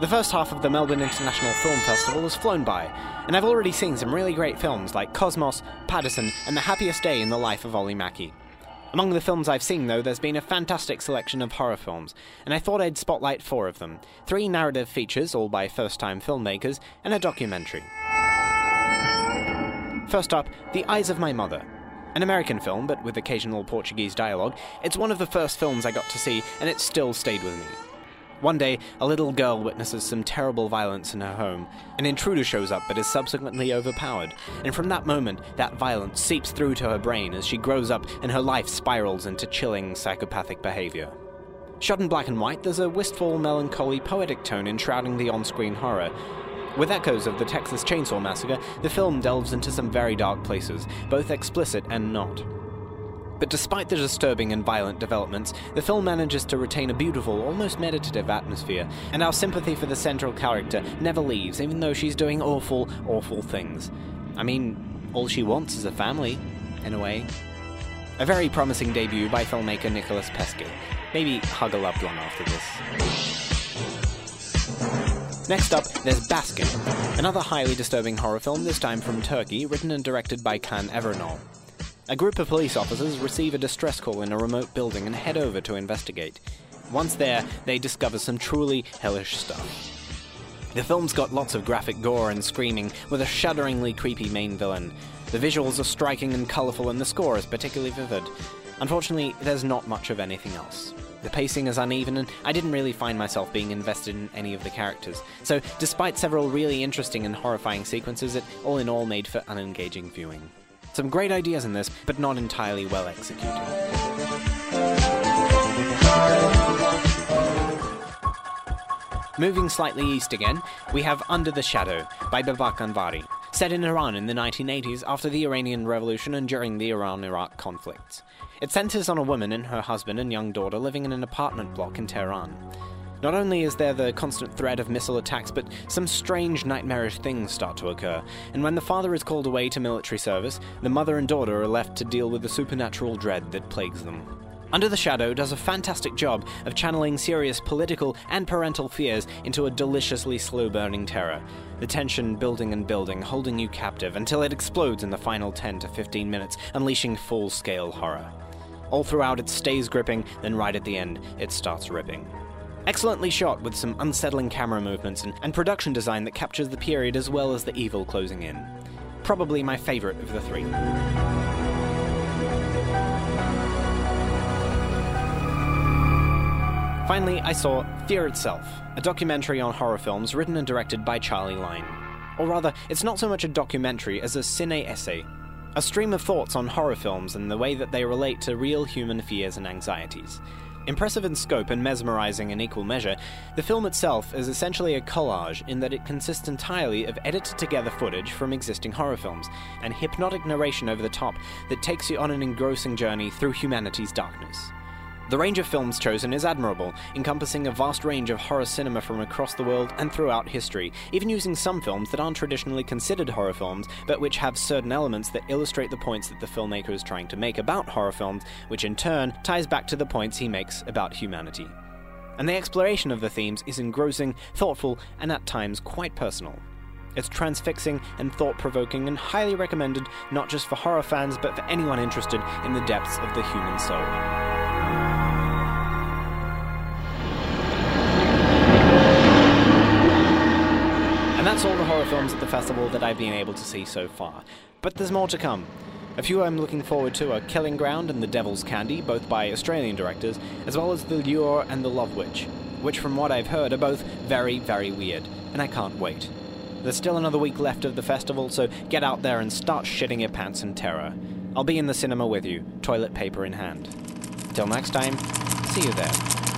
The first half of the Melbourne International Film Festival has flown by, and I've already seen some really great films like Cosmos, Paterson, and The Happiest Day in the Life of Olli Mäki. Among the films I've seen, though, there's been a fantastic selection of horror films, and I thought I'd spotlight four of them three narrative features, all by first time filmmakers, and a documentary. First up, The Eyes of My Mother. An American film, but with occasional Portuguese dialogue, it's one of the first films I got to see, and it still stayed with me. One day, a little girl witnesses some terrible violence in her home. An intruder shows up but is subsequently overpowered, and from that moment, that violence seeps through to her brain as she grows up and her life spirals into chilling psychopathic behavior. Shot in black and white, there's a wistful, melancholy, poetic tone enshrouding the on screen horror. With echoes of the Texas Chainsaw Massacre, the film delves into some very dark places, both explicit and not. But despite the disturbing and violent developments, the film manages to retain a beautiful, almost meditative atmosphere, and our sympathy for the central character never leaves, even though she's doing awful, awful things. I mean, all she wants is a family, in a way. A very promising debut by filmmaker Nicolas Pesce. Maybe hug a loved one after this. Next up, there's Baskin, another highly disturbing horror film, this time from Turkey, written and directed by Can Evrenol. A group of police officers receive a distress call in a remote building and head over to investigate. Once there, they discover some truly hellish stuff. The film's got lots of graphic gore and screaming, with a shudderingly creepy main villain. The visuals are striking and colourful, and the score is particularly vivid. Unfortunately, there's not much of anything else. The pacing is uneven, and I didn't really find myself being invested in any of the characters. So, despite several really interesting and horrifying sequences, it all in all made for unengaging viewing. Some great ideas in this, but not entirely well executed. Moving slightly east again, we have Under the Shadow by Babak Anvari, set in Iran in the 1980s after the Iranian Revolution and during the Iran Iraq conflicts. It centers on a woman and her husband and young daughter living in an apartment block in Tehran. Not only is there the constant threat of missile attacks, but some strange nightmarish things start to occur, and when the father is called away to military service, the mother and daughter are left to deal with the supernatural dread that plagues them. Under the Shadow does a fantastic job of channeling serious political and parental fears into a deliciously slow burning terror. The tension building and building, holding you captive until it explodes in the final 10 to 15 minutes, unleashing full scale horror. All throughout, it stays gripping, then right at the end, it starts ripping. Excellently shot with some unsettling camera movements and, and, production design that captures the period as well as the evil closing in. Probably my favourite of the three. Finally, I saw Fear Itself, a documentary on horror films written and directed by Charlie Lyne. Or rather, it's not so much a documentary as a cine essay, a stream of thoughts on horror films and the way that they relate to real human fears and anxieties. Impressive in scope and mesmerizing in equal measure, the film itself is essentially a collage in that it consists entirely of edited together footage from existing horror films, and hypnotic narration over the top that takes you on an engrossing journey through humanity's darkness. The range of films chosen is admirable, encompassing a vast range of horror cinema from across the world and throughout history, even using some films that aren't traditionally considered horror films, but which have certain elements that illustrate the points that the filmmaker is trying to make about horror films, which in turn ties back to the points he makes about humanity. And the exploration of the themes is engrossing, thoughtful, and at times quite personal. It's transfixing and thought provoking and highly recommended not just for horror fans but for anyone interested in the depths of the human soul. That's all the horror films at the festival that I've been able to see so far. But there's more to come. A few I'm looking forward to are Killing Ground and The Devil's Candy, both by Australian directors, as well as The Lure and The Love Witch, which, from what I've heard, are both very, very weird, and I can't wait. There's still another week left of the festival, so get out there and start shitting your pants in terror. I'll be in the cinema with you, toilet paper in hand. Till next time, see you there.